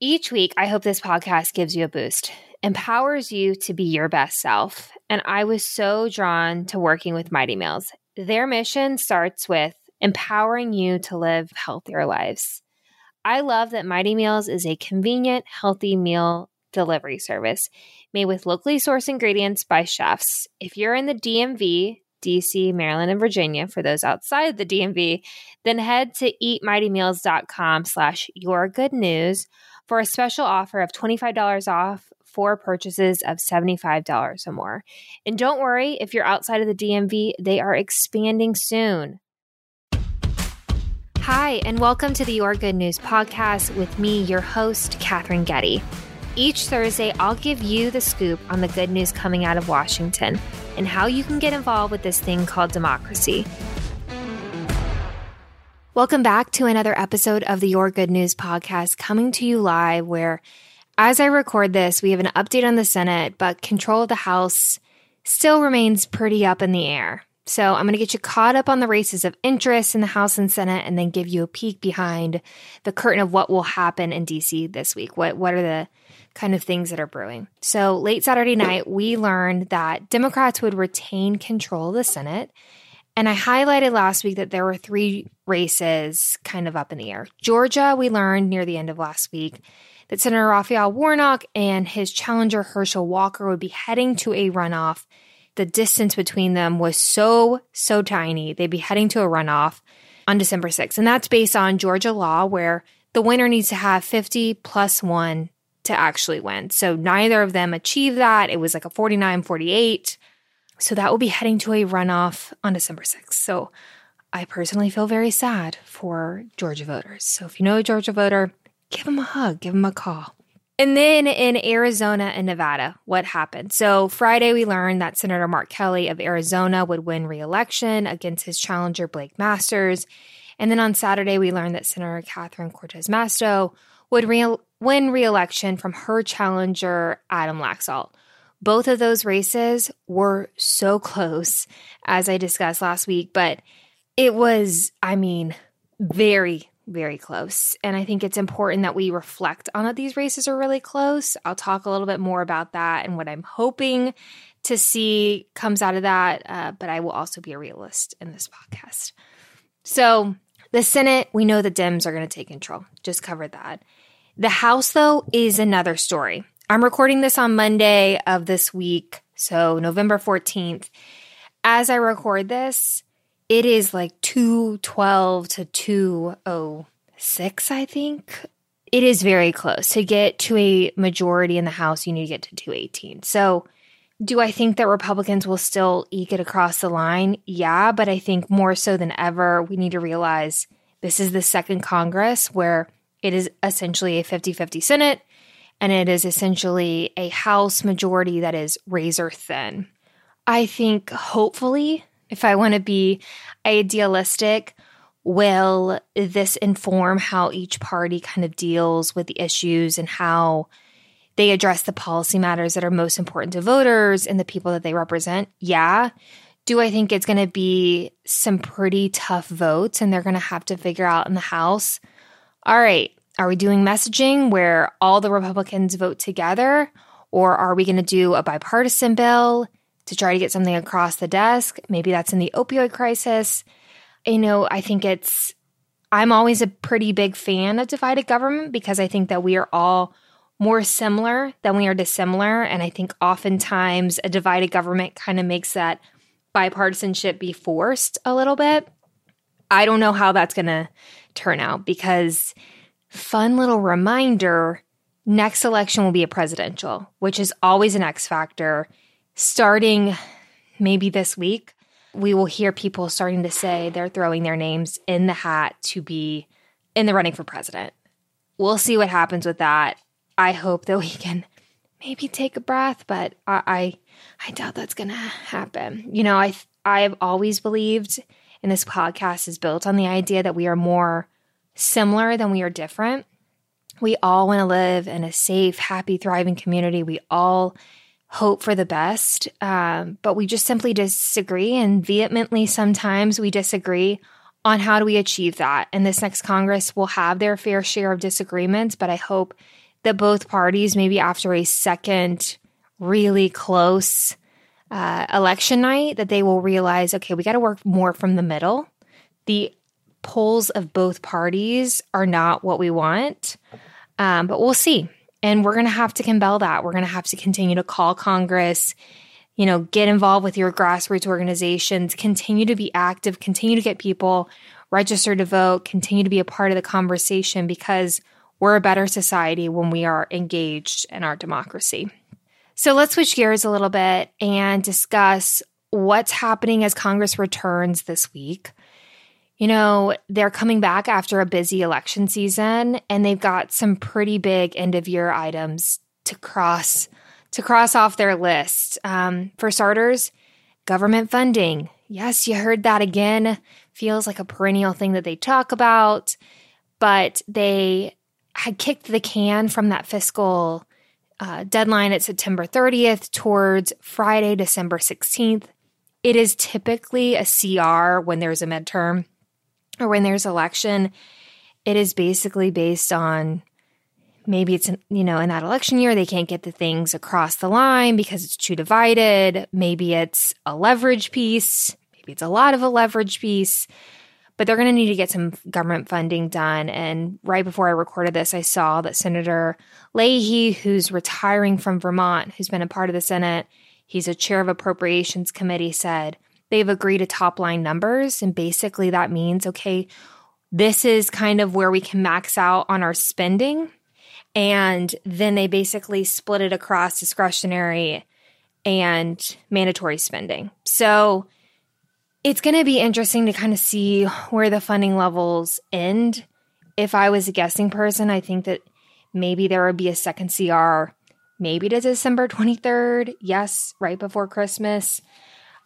Each week, I hope this podcast gives you a boost, empowers you to be your best self. And I was so drawn to working with Mighty Meals. Their mission starts with empowering you to live healthier lives. I love that Mighty Meals is a convenient, healthy meal delivery service made with locally sourced ingredients by chefs. If you're in the DMV, DC, Maryland, and Virginia, for those outside the DMV, then head to eatmightymeals.com slash your good news for a special offer of $25 off for purchases of $75 or more. And don't worry, if you're outside of the DMV, they are expanding soon. Hi, and welcome to the Your Good News podcast with me, your host, Katherine Getty. Each Thursday, I'll give you the scoop on the good news coming out of Washington and how you can get involved with this thing called democracy. Welcome back to another episode of the Your Good News podcast coming to you live where as I record this, we have an update on the Senate, but control of the House still remains pretty up in the air. So I'm going to get you caught up on the races of interest in the House and Senate and then give you a peek behind the curtain of what will happen in DC this week. What what are the kind of things that are brewing. So late Saturday night, we learned that Democrats would retain control of the Senate. And I highlighted last week that there were three races kind of up in the air. Georgia, we learned near the end of last week that Senator Raphael Warnock and his challenger Herschel Walker would be heading to a runoff. The distance between them was so, so tiny. They'd be heading to a runoff on December 6th. And that's based on Georgia law, where the winner needs to have 50 plus one to actually win. So neither of them achieved that. It was like a 49 48. So that will be heading to a runoff on December 6th. So I personally feel very sad for Georgia voters. So if you know a Georgia voter, give them a hug, give them a call. And then in Arizona and Nevada, what happened? So Friday, we learned that Senator Mark Kelly of Arizona would win re-election against his challenger Blake Masters. And then on Saturday, we learned that Senator Catherine Cortez Masto would re- win re election from her challenger, Adam Laxalt. Both of those races were so close, as I discussed last week, but it was, I mean, very, very close. And I think it's important that we reflect on that these races are really close. I'll talk a little bit more about that and what I'm hoping to see comes out of that. Uh, but I will also be a realist in this podcast. So, the Senate, we know the Dems are going to take control. Just covered that. The House, though, is another story. I'm recording this on Monday of this week, so November 14th. As I record this, it is like 212 to 206, I think. It is very close. To get to a majority in the House, you need to get to 218. So, do I think that Republicans will still eke it across the line? Yeah, but I think more so than ever, we need to realize this is the second Congress where it is essentially a 50 50 Senate, and it is essentially a House majority that is razor thin. I think hopefully, if I want to be idealistic, will this inform how each party kind of deals with the issues and how they address the policy matters that are most important to voters and the people that they represent? Yeah. Do I think it's going to be some pretty tough votes and they're going to have to figure out in the House? All right, are we doing messaging where all the Republicans vote together? Or are we going to do a bipartisan bill to try to get something across the desk? Maybe that's in the opioid crisis. You know, I think it's, I'm always a pretty big fan of divided government because I think that we are all more similar than we are dissimilar. And I think oftentimes a divided government kind of makes that bipartisanship be forced a little bit. I don't know how that's going to turn out because fun little reminder next election will be a presidential, which is always an X factor. Starting maybe this week, we will hear people starting to say they're throwing their names in the hat to be in the running for president. We'll see what happens with that. I hope that we can maybe take a breath, but I I, I doubt that's going to happen. You know, I I've always believed and this podcast is built on the idea that we are more similar than we are different. We all want to live in a safe, happy, thriving community. We all hope for the best, um, but we just simply disagree. And vehemently, sometimes we disagree on how do we achieve that. And this next Congress will have their fair share of disagreements, but I hope that both parties, maybe after a second really close uh, election night, that they will realize, okay, we got to work more from the middle. The poles of both parties are not what we want, um, but we'll see. And we're going to have to compel that. We're going to have to continue to call Congress, you know, get involved with your grassroots organizations, continue to be active, continue to get people registered to vote, continue to be a part of the conversation because we're a better society when we are engaged in our democracy. So let's switch gears a little bit and discuss what's happening as Congress returns this week. You know, they're coming back after a busy election season and they've got some pretty big end of year items to cross to cross off their list. Um, for starters, government funding. Yes, you heard that again. Feels like a perennial thing that they talk about, but they had kicked the can from that fiscal uh, deadline at September 30th towards Friday, December 16th. It is typically a CR when there's a midterm or when there's election. It is basically based on maybe it's you know in that election year they can't get the things across the line because it's too divided maybe it's a leverage piece maybe it's a lot of a leverage piece but they're going to need to get some government funding done. And right before I recorded this, I saw that Senator Leahy, who's retiring from Vermont, who's been a part of the Senate, he's a chair of appropriations committee, said they've agreed to top line numbers. And basically, that means, okay, this is kind of where we can max out on our spending. And then they basically split it across discretionary and mandatory spending. So it's going to be interesting to kind of see where the funding levels end. If I was a guessing person, I think that maybe there would be a second CR, maybe to December 23rd. Yes, right before Christmas.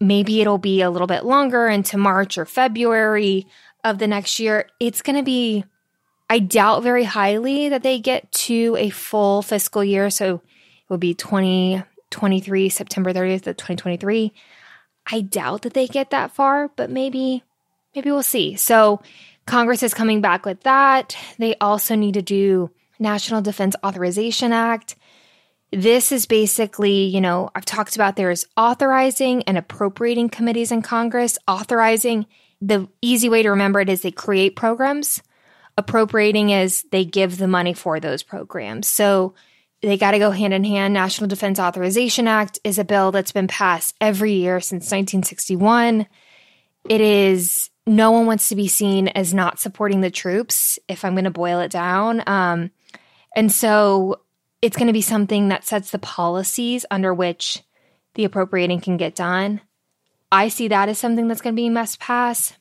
Maybe it'll be a little bit longer into March or February of the next year. It's going to be, I doubt very highly that they get to a full fiscal year. So it will be 2023, September 30th of 2023. I doubt that they get that far, but maybe maybe we'll see. So Congress is coming back with that. They also need to do National Defense Authorization Act. This is basically, you know, I've talked about there's authorizing and appropriating committees in Congress. Authorizing, the easy way to remember it is they create programs. Appropriating is they give the money for those programs. So they got to go hand in hand. National Defense Authorization Act is a bill that's been passed every year since 1961. It is no one wants to be seen as not supporting the troops, if I'm going to boil it down. Um, and so it's going to be something that sets the policies under which the appropriating can get done. I see that as something that's going to be must pass.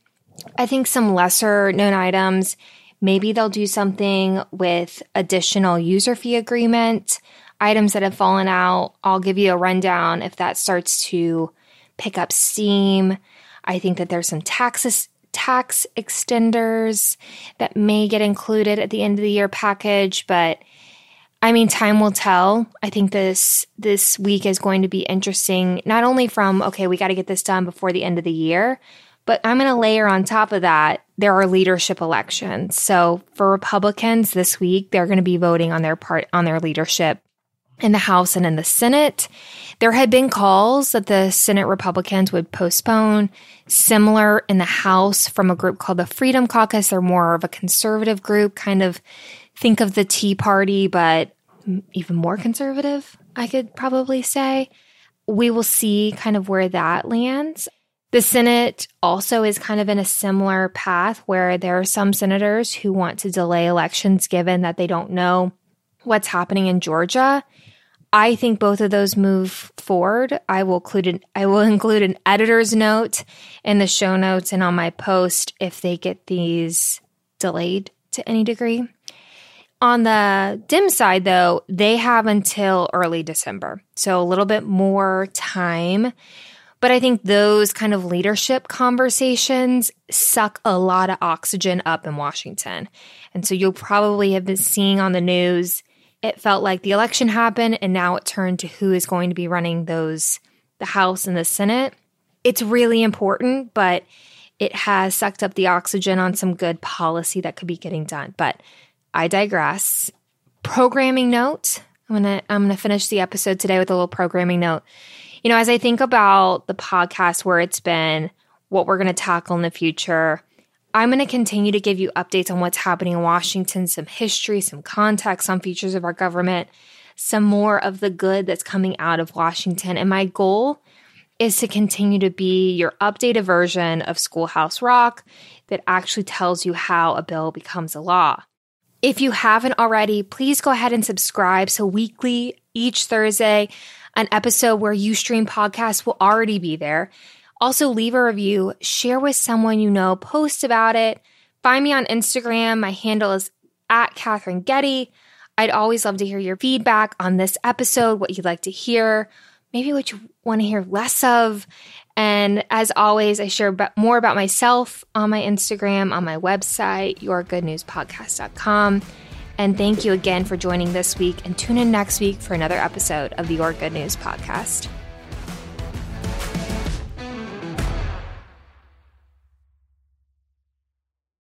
I think some lesser known items Maybe they'll do something with additional user fee agreement, items that have fallen out. I'll give you a rundown if that starts to pick up steam. I think that there's some taxes tax extenders that may get included at the end of the year package, but I mean time will tell. I think this this week is going to be interesting not only from okay, we got to get this done before the end of the year, but I'm going to layer on top of that, there are leadership elections. So for Republicans this week, they're going to be voting on their part, on their leadership in the House and in the Senate. There had been calls that the Senate Republicans would postpone. Similar in the House from a group called the Freedom Caucus. They're more of a conservative group, kind of think of the Tea Party, but even more conservative, I could probably say. We will see kind of where that lands. The Senate also is kind of in a similar path where there are some senators who want to delay elections given that they don't know what's happening in Georgia. I think both of those move forward. I will include an, I will include an editor's note in the show notes and on my post if they get these delayed to any degree. On the Dem side, though, they have until early December. So a little bit more time but I think those kind of leadership conversations suck a lot of oxygen up in Washington. And so you'll probably have been seeing on the news, it felt like the election happened and now it turned to who is going to be running those, the House and the Senate. It's really important, but it has sucked up the oxygen on some good policy that could be getting done. But I digress. programming note. I'm gonna I'm gonna finish the episode today with a little programming note. You know, as I think about the podcast where it's been, what we're gonna tackle in the future, I'm gonna continue to give you updates on what's happening in Washington, some history, some context on features of our government, some more of the good that's coming out of Washington. And my goal is to continue to be your updated version of Schoolhouse Rock that actually tells you how a bill becomes a law. If you haven't already, please go ahead and subscribe. So, weekly, each Thursday, an episode where you stream podcasts will already be there. Also, leave a review, share with someone you know, post about it. Find me on Instagram. My handle is at Katherine Getty. I'd always love to hear your feedback on this episode, what you'd like to hear, maybe what you want to hear less of. And as always, I share more about myself on my Instagram, on my website, yourgoodnewspodcast.com. And thank you again for joining this week and tune in next week for another episode of the Your Good News Podcast.